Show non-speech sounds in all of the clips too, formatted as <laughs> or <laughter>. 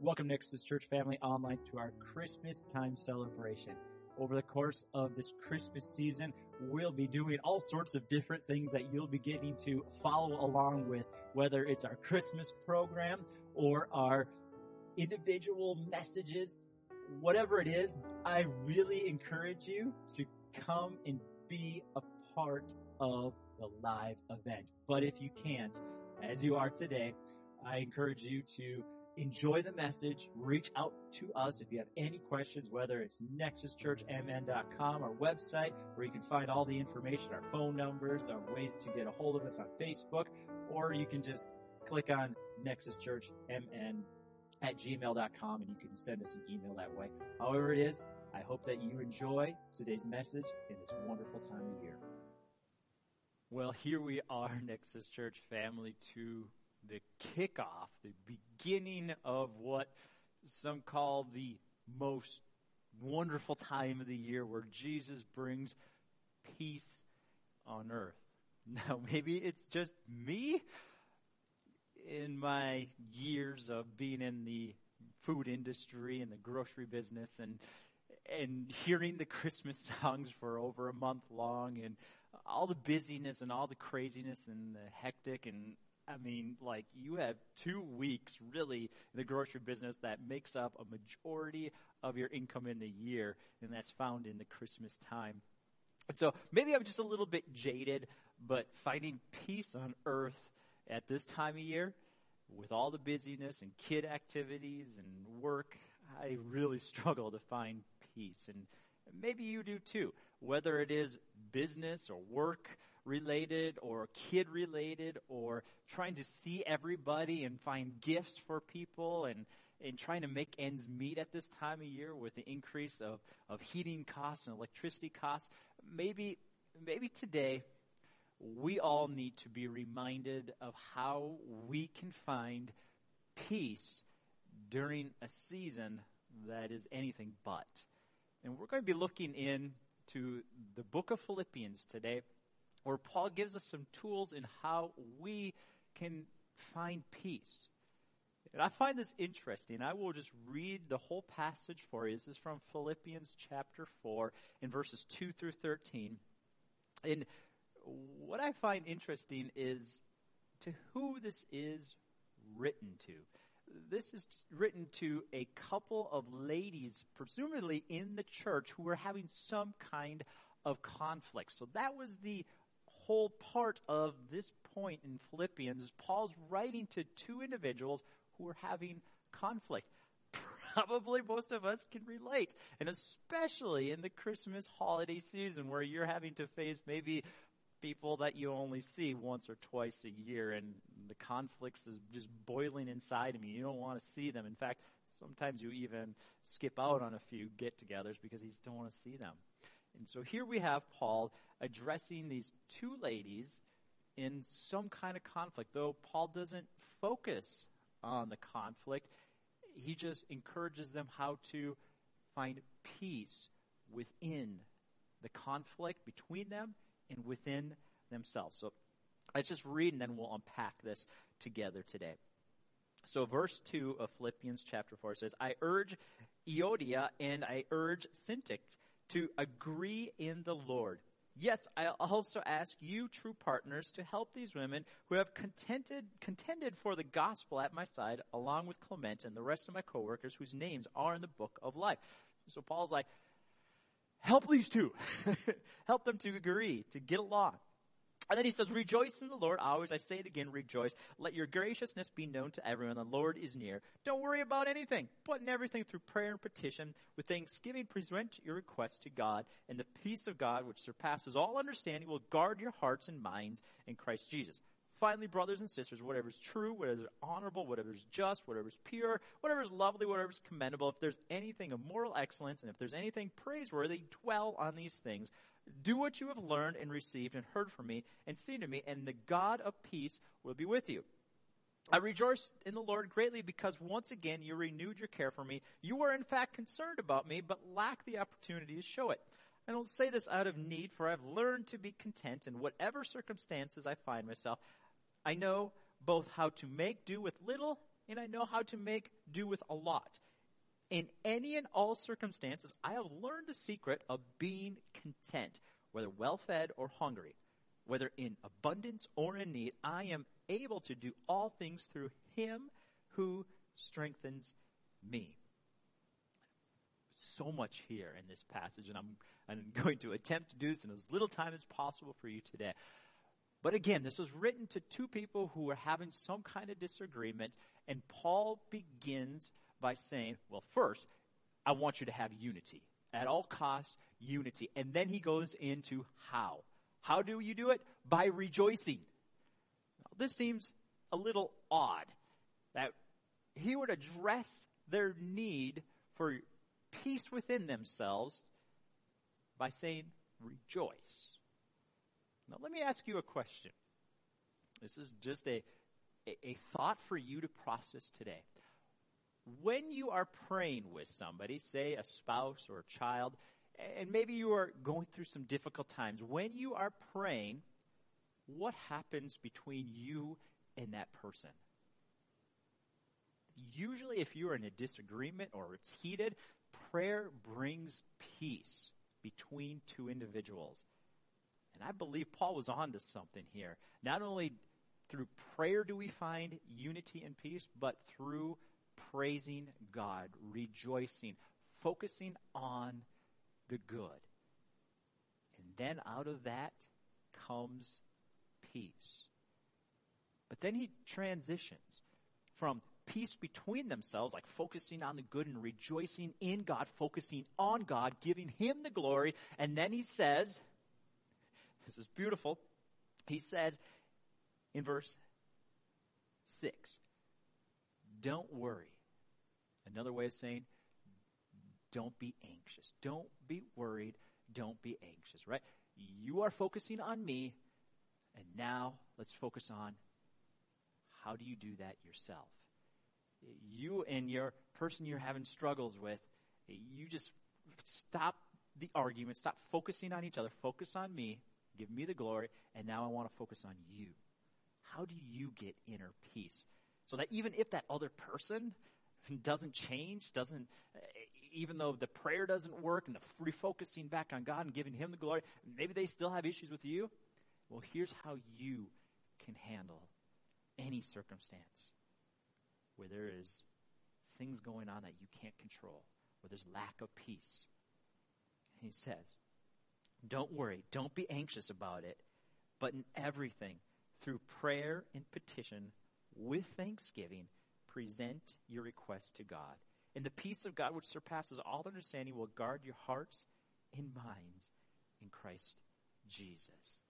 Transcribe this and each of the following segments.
Welcome, Nexus Church family online to our Christmas time celebration. Over the course of this Christmas season, we'll be doing all sorts of different things that you'll be getting to follow along with, whether it's our Christmas program or our individual messages, whatever it is, I really encourage you to come and be a part of the live event. But if you can't, as you are today, I encourage you to enjoy the message, reach out to us if you have any questions, whether it's nexuschurchmn.com, our website, where you can find all the information, our phone numbers, our ways to get a hold of us on Facebook, or you can just click on nexuschurchmn at gmail.com and you can send us an email that way. However it is, I hope that you enjoy today's message in this wonderful time of year. Well, here we are, Nexus Church family, to the kickoff, the beginning of what some call the most wonderful time of the year where Jesus brings peace on earth. <laughs> Now, maybe it's just me in my years of being in the food industry and the grocery business and and hearing the Christmas <laughs> songs for over a month long and all the busyness and all the craziness and the hectic and I mean, like you have two weeks really in the grocery business that makes up a majority of your income in the year, and that's found in the Christmas time. And so maybe I'm just a little bit jaded, but finding peace on earth at this time of year, with all the busyness and kid activities and work, I really <laughs> struggle to find peace. And maybe you do too. Whether it is business or work related or kid related or trying to see everybody and find gifts for people and, and trying to make ends meet at this time of year with the increase of, of heating costs and electricity costs. Maybe, maybe today we all need to be reminded of how we can find peace during a season that is anything but. And we're going to be looking into the book of Philippians today, where Paul gives us some tools in how we can find peace. And I find this interesting. I will just read the whole passage for you. This is from Philippians chapter 4 in verses 2 through 13. And what I find interesting is to who this is written to. This is written to a couple of ladies, presumably in the church, who were having some kind of conflict. So that was the whole part of this point in Philippians. Is Paul's writing to two individuals who are having conflict. Probably most of us can relate, and especially in the Christmas holiday season where you're having to face maybe people that you only see once or twice a year and the conflicts is just boiling inside of me. You don't want to see them. In fact, sometimes you even skip out on a few get-togethers because you just don't want to see them. And so here we have Paul addressing these two ladies in some kind of conflict, though Paul doesn't focus on the conflict. He just encourages them how to find peace within the conflict between them and within themselves. So let's just read and then we'll unpack this together today. So verse 2 of Philippians chapter 4 says, I urge Euodia and I urge Syntyche to agree in the Lord. Yes, I also ask you, true partners, to help these women who have contented, contended for the gospel at my side, along with Clement and the rest of my coworkers whose names are in the book of life. So Paul's like, help these two. <laughs> help them to agree, to get along. And then he says, rejoice in the Lord. Always, I say it again, rejoice. Let your graciousness be known to everyone. The Lord is near. Don't worry about anything, but in everything through prayer and petition, with thanksgiving, present your requests to God, and the peace of God, which surpasses all understanding, will guard your hearts and minds in Christ Jesus. Finally, brothers and sisters, whatever is true, whatever is honorable, whatever is just, whatever is pure, whatever is lovely, whatever is commendable, if there's anything of moral excellence, and if there's anything praiseworthy, dwell on these things. Do what you have learned and received and heard from me and seen to me, and the God of peace will be with you. I rejoice in the Lord greatly because once again you renewed your care for me. You are in fact concerned about me, but lack the opportunity to show it. I don't say this out of need, for I've learned to be content in whatever circumstances I find myself. I know both how to make do with little and I know how to make do with a lot. In any and all circumstances, I have learned the secret of being content, whether well fed or hungry, whether in abundance or in need. I am able to do all things through Him who strengthens me. So much here in this passage, and I'm, I'm <laughs> going to attempt to do this in as little time as possible for you today. But again, this was written to two people who were having some kind of disagreement, and Paul begins by saying, well, first, I want you to have unity. At all costs, unity. And then he goes into how. How do you do it? By rejoicing. Now, this seems a little odd that he would address their need for peace within themselves by saying, rejoice. Now, let me ask you a question. This is just a, a, a, thought for you to process today. When you are praying with somebody, say a spouse or a child, and maybe you are going through some difficult times, when you are praying, what happens between you and that person? Usually, if you're in a disagreement or it's heated, prayer brings peace between two individuals. And I believe Paul was on to something here. Not only through prayer do we find unity and peace, but through praising God, rejoicing, focusing on the good. And then out of that comes peace. But then he transitions from peace between themselves, like focusing on the good and rejoicing in God, focusing on God, giving Him the glory. And then he says, this is beautiful. He says in verse 6, don't worry. Another way of saying, don't be anxious. Don't be worried. Don't be anxious, right? You are focusing on me, and now let's focus on how do you do that yourself? You and your person you're having struggles with, you just stop the argument, stop focusing on each other, focus on me, Give me the glory, and now I want to focus on you. How do you get inner peace? So that even if that other person doesn't change, doesn't, even though the prayer doesn't work and the refocusing back on God and giving Him the glory, maybe they still have issues with you. Well, here's how you can handle any circumstance where there is things going on that you can't control, where there's lack of peace. he says, don't worry. Don't be anxious about it. But in everything, through prayer and petition, with thanksgiving, present your request to God. And the peace of God, which surpasses all understanding, will guard your hearts and minds in Christ Jesus.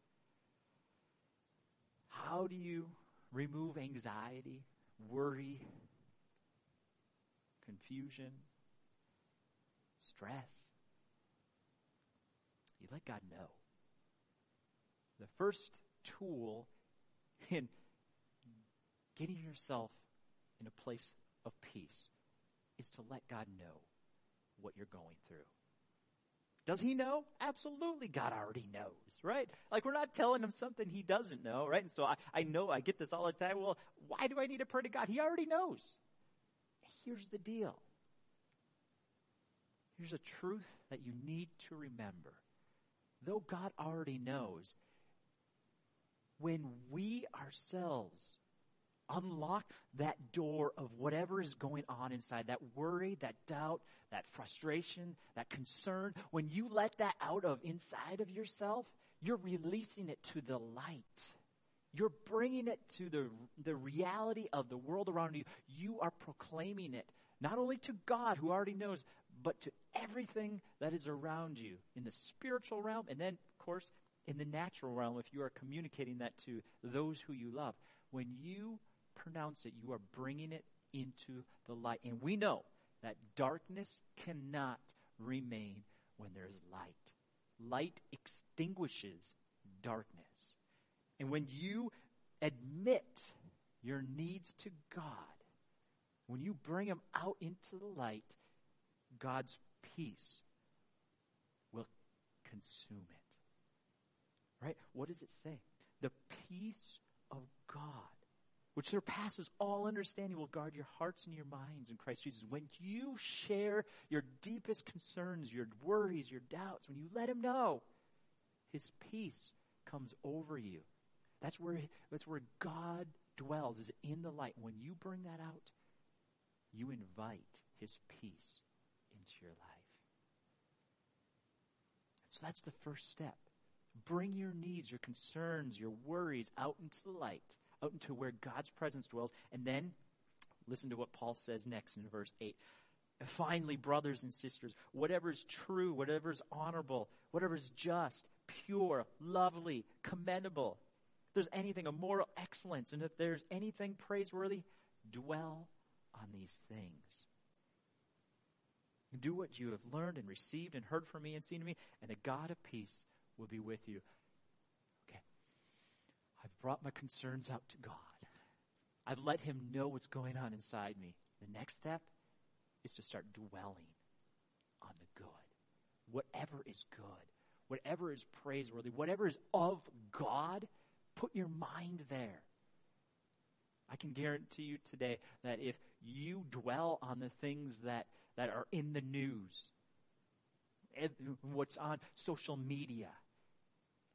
How do you remove anxiety, worry, confusion, stress? You let God know. The first tool in getting yourself in a place of peace is to let God know what you're going through. Does he know? Absolutely, God already knows, right? Like we're not telling him something he doesn't know, right? And so I, I know I get this all the time. Well, why do I need to pray to God? He already knows. Here's the deal. Here's a truth that you need to remember though God already knows, when we ourselves unlock that door of whatever is going on inside, that worry, that doubt, that frustration, that concern, when you let that out of inside of yourself, you're releasing it to the light. You're bringing it to the, the reality of the world around you. You are proclaiming it, not only to God who already knows, but to everything that is around you in the spiritual realm, and then, of course, in the natural realm, if you are communicating that to those who you love. When you pronounce it, you are bringing it into the light. And we know that darkness cannot remain when there is light. Light extinguishes darkness. And when you admit your needs to God, when you bring them out into the light, God's peace will consume it. Right? What does it say? The peace of God, which surpasses all understanding, will guard your hearts and your minds in Christ Jesus. When you share your deepest concerns, your worries, your doubts, when you let Him know, His peace comes over you. That's where, that's where God dwells, is in the light. When you bring that out, you invite His peace into your life. So that's the first step. Bring your needs, your concerns, your worries out into the light, out into where God's presence dwells, and then listen to what Paul says next in verse 8. Finally, brothers and sisters, whatever is true, whatever is honorable, whatever is just, pure, lovely, commendable, if there's anything of moral excellence, and if there's anything praiseworthy, dwell on these things. Do what you have learned and received and heard from me and seen me, and the God of peace will be with you. Brought my concerns out to God. I've let him know what's going on inside me. The next step is to start dwelling on the good. Whatever is good, whatever is praiseworthy, whatever is of God, put your mind there. I can guarantee you today that if you dwell on the things that, that are in the news, what's on social media,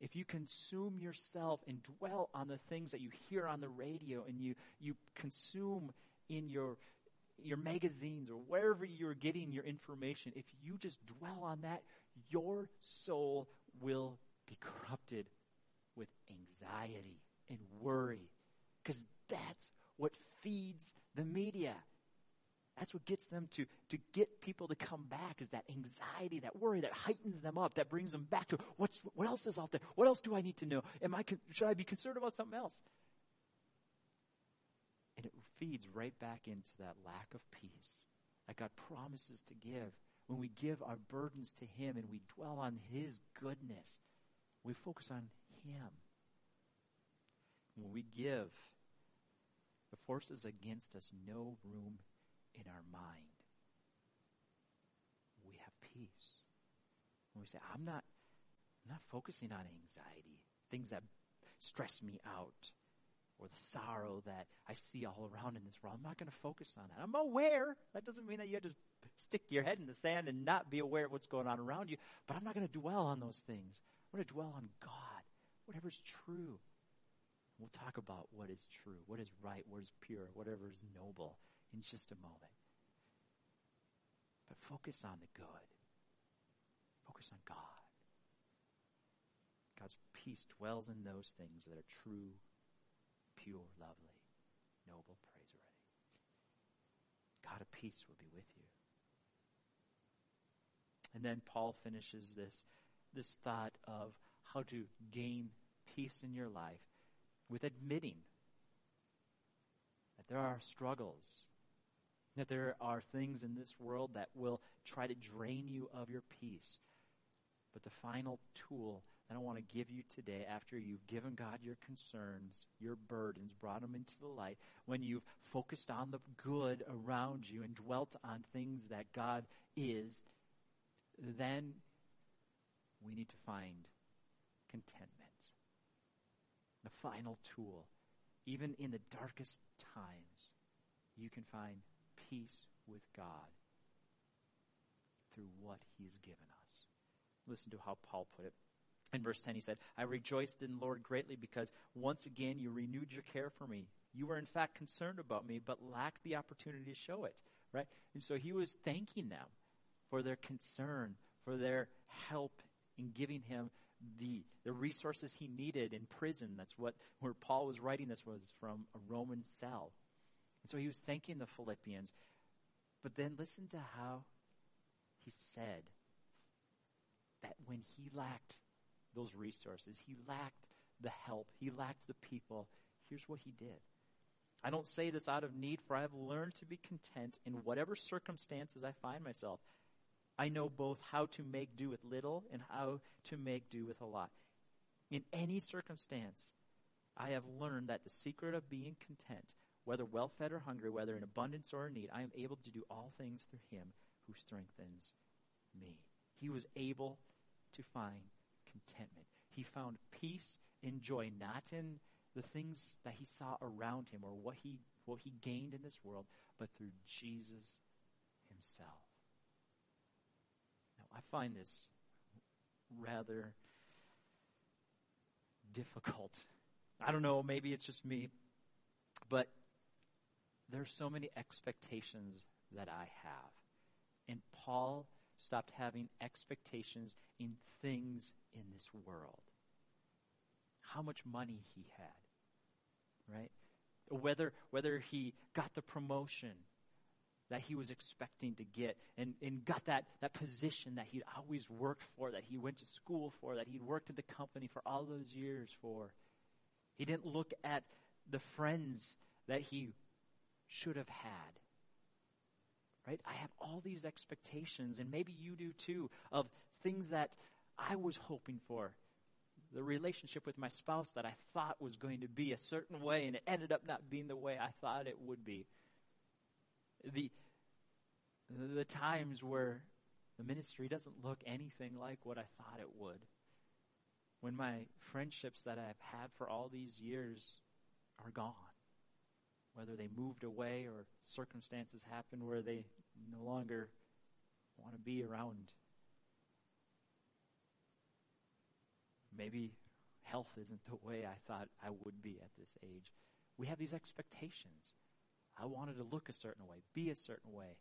if you consume yourself and dwell on the things that you hear on the radio and you, you consume in your, your magazines or wherever you're getting your information, if you just dwell on that, your soul will be corrupted with anxiety and worry. Because that's what feeds the media. That's what gets them to, to get people to come back is that anxiety, that worry that heightens them up, that brings them back to what's, what else is out there? What else do I need to know? Am I, should I be concerned about something else? And it feeds right back into that lack of peace that God promises to give when we give our burdens to Him and we dwell on His goodness. We focus on Him. When we give, the forces against us no room in our mind. We have peace. When we say, I'm not, I'm not focusing on anxiety, things that stress me out, or the sorrow that I see all around in this world. I'm not going to focus on that. I'm aware. That doesn't mean that you have to stick your head in the sand and not be aware of what's going on around you, but I'm not going to dwell on those things. I'm going to dwell on God, whatever's true. We'll talk about what is true, what is right, what is pure, whatever is noble in just a moment. But focus on the good. Focus on God. God's peace dwells in those things that are true, pure, lovely, noble, praiseworthy. God of peace will be with you. And then Paul finishes this, this thought of how to gain peace in your life with admitting that there are struggles, that there are things in this world that will try to drain you of your peace. But the final tool that I want to give you today, after you've given God your concerns, your burdens, brought them into the light, when you've focused on the good around you and dwelt on things that God is, then we need to find contentment. The final tool. Even in the darkest times, you can find peace with God through what He's given us. Listen to how Paul put it. In verse 10, he said, I rejoiced in the Lord greatly because once again you renewed your care for me. You were in fact concerned about me, but lacked the opportunity to show it. Right? And so he was thanking them for their concern, for their help in giving him the, the resources he needed in prison. That's what, where Paul was writing this was from a Roman cell. And so he was thanking the Philippians. But then listen to how he said that when he lacked those resources, he lacked the help, he lacked the people, here's what he did. I don't say this out of need, for I have learned to be content in whatever circumstances I find myself. I know both how to make do with little and how to make do with a lot. In any circumstance, I have learned that the secret of being content whether well fed or hungry, whether in abundance or in need, I am able to do all things through him who strengthens me. He was able to find contentment. He found peace and joy not in the things that he saw around him or what he, what he gained in this world, but through Jesus himself. Now, I find this rather difficult. I don't know, maybe it's just me, but there's so many expectations that I have. And Paul stopped having expectations in things in this world. How much money he had, right? Whether, whether he got the promotion that he was expecting to get and, and got that, that position that he'd always worked for, that he went to school for, that he'd worked at the company for all those years for. He didn't look at the friends that he should have had right? I have all these expectations, and maybe you do too, of things that I was hoping for. The relationship with my spouse that I thought was going to be a certain way, and it ended up not being the way I thought it would be. The, the times where the ministry doesn't look anything like what I thought it would. When my friendships that I've had for all these years are gone whether they moved away or circumstances happened where they no longer want to be around. Maybe health isn't the way I thought I would be at this age. We have these expectations. I wanted to look a certain way, be a certain way,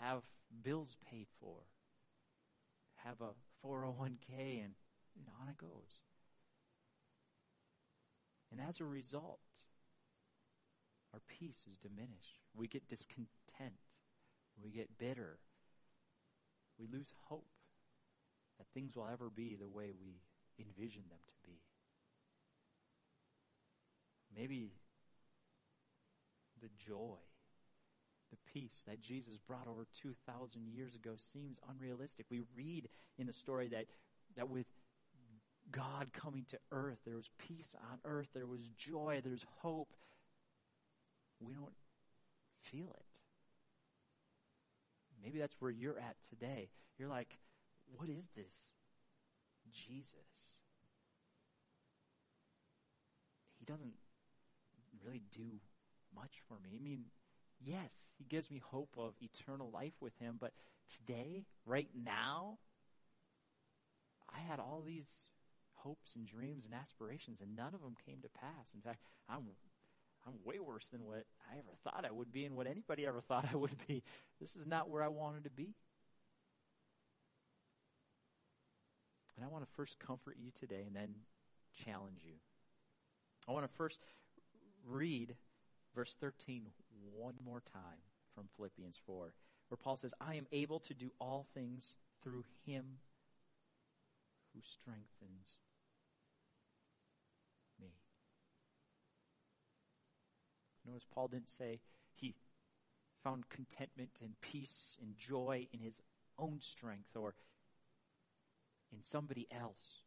have bills paid for, have a 401k, and, and on it goes. And as a result, our peace is diminished. We get discontent. We get bitter. We lose hope that things will ever be the way we envision them to be. Maybe the joy, the peace that Jesus brought over 2,000 years ago seems unrealistic. We read in the story that, that with God coming to earth, there was peace on earth, there was joy, there's hope, we don't feel it. Maybe that's where you're at today. You're like, what is this? Jesus. He doesn't really do much for me. I mean, yes, he gives me hope of eternal life with him, but today, right now, I had all these hopes and dreams and aspirations, and none of them came to pass. In fact, I'm I'm way worse than what I ever thought I would be and what anybody ever <laughs> thought I would be. This is not where I wanted to be. And I want to first comfort you today and then challenge you. I want to first read verse 13 one more time from Philippians 4, where Paul says, I am able to do all things through him who strengthens Notice Paul didn't say he found contentment and peace and joy in his own strength or in somebody else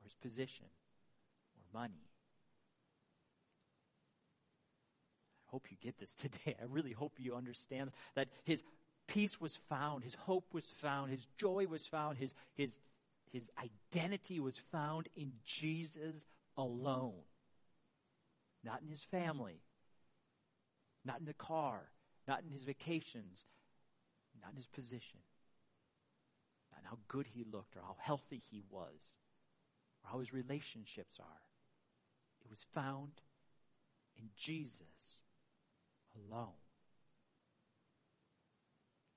or his position or money. I hope you get this <laughs> today. I really hope you understand that his peace was found, his hope was found, his joy was found, his, his, his identity was found in Jesus alone. Not in his family, not in the car, not in his vacations, not in his position, not in how good he looked or how healthy he was or how his relationships are. It was found in Jesus alone.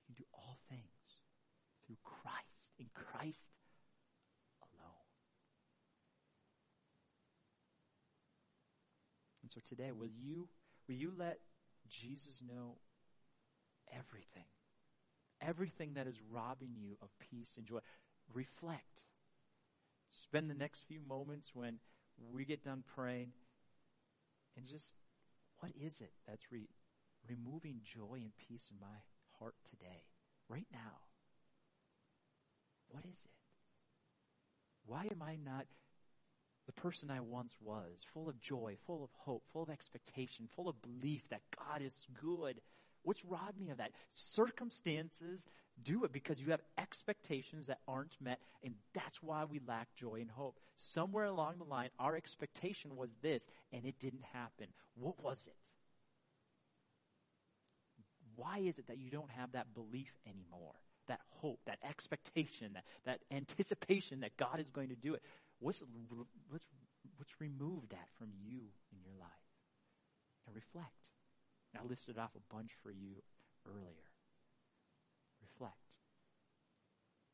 You can do all things through Christ, in Christ alone. And so today, will you, will you let Jesus know everything. Everything that is robbing you of peace and joy. Reflect. Spend the next few moments when we get done praying and just, what is it that's re- removing joy and peace in my heart today, right now? What is it? Why am I not the person I once was, full of joy, full of hope, full of expectation, full of belief that God is good. What's robbed me of that? Circumstances do it because you have expectations that aren't met, and that's why we lack joy and hope. Somewhere along the line, our expectation was this, and it didn't happen. What was it? Why is it that you don't have that belief anymore? That hope, that expectation, that, that anticipation that God is going to do it. What's, what's, what's removed that from you in your life? And reflect. I listed off a bunch for you earlier. Reflect.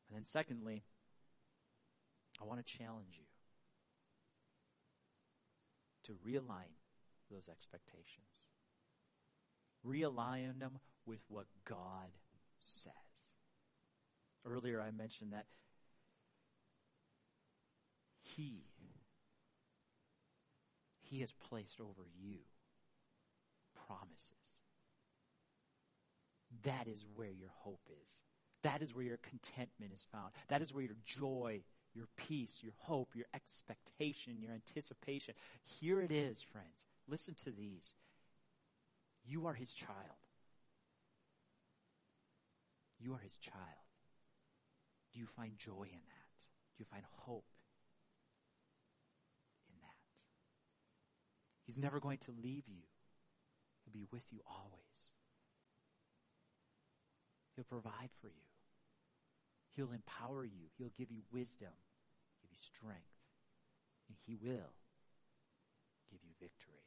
And then, secondly, I want to challenge you to realign those expectations. Realign them with what God says. Earlier, I mentioned that He, He has placed over you promises. That is where your hope is. That is where your contentment is found. That is where your joy, your peace, your hope, your expectation, your anticipation. Here it is, friends. Listen to these. You are his child. You are his child. Do you find joy in that? Do you find hope in that? He's never going to leave you. He'll be with you always. He'll provide for you. He'll empower you. He'll give you wisdom, give you strength, and He will give you victory.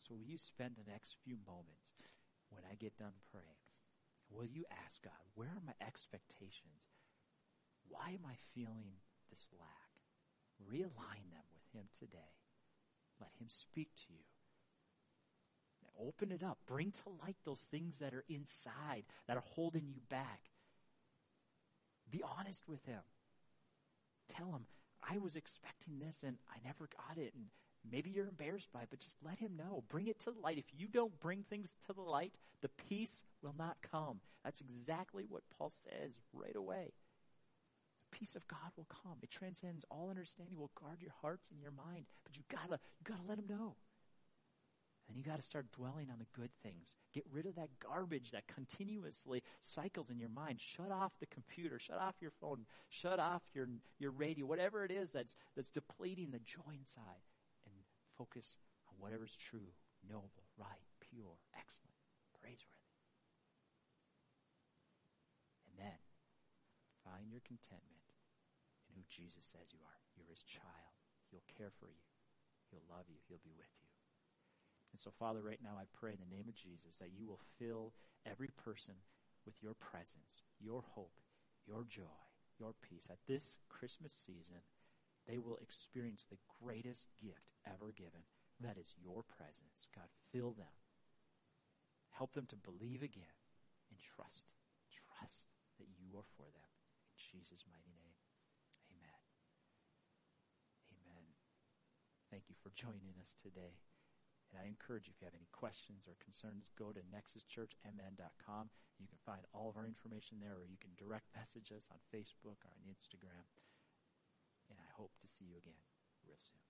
So, will you spend the next few moments when I get done praying? Will you ask God, where are my expectations? Why am I feeling this lack? Realign them with Him today. Let Him speak to you. Open it up. Bring to light those things that are inside, that are holding you back. Be honest with Him. Tell Him, I was expecting this and I never got it. And maybe you're embarrassed by it, but just let Him know. Bring it to the light. If you don't bring things to the light, the peace will not come. That's exactly what Paul says right away. Peace of God will come. It transcends all understanding, It will guard your hearts and your mind. But you gotta, you gotta let Him know. Then you got to start dwelling on the good things. Get rid of that garbage that continuously cycles in your mind. Shut off the computer. Shut off your phone. Shut off your, your radio. Whatever it is that's, that's depleting the joy inside. And focus on whatever's true, noble, right, pure, excellent, praiseworthy. And then find your contentment in who Jesus says you are. You're his child. He'll care for you. He'll love you. He'll be with you. And so, Father, right now I pray in the name of Jesus that you will fill every person with your presence, your hope, your joy, your peace. At this Christmas season, they will experience the greatest gift ever given. That is your presence. God, fill them. Help them to believe again and trust, trust that you are for them. Jesus' mighty name, amen. Amen. Thank you for joining us today. And I encourage you, if you have any questions or concerns, go to nexuschurchmn.com. You can find all of our information there, or you can direct <laughs> message us on Facebook or on Instagram. And I hope to see you again real soon.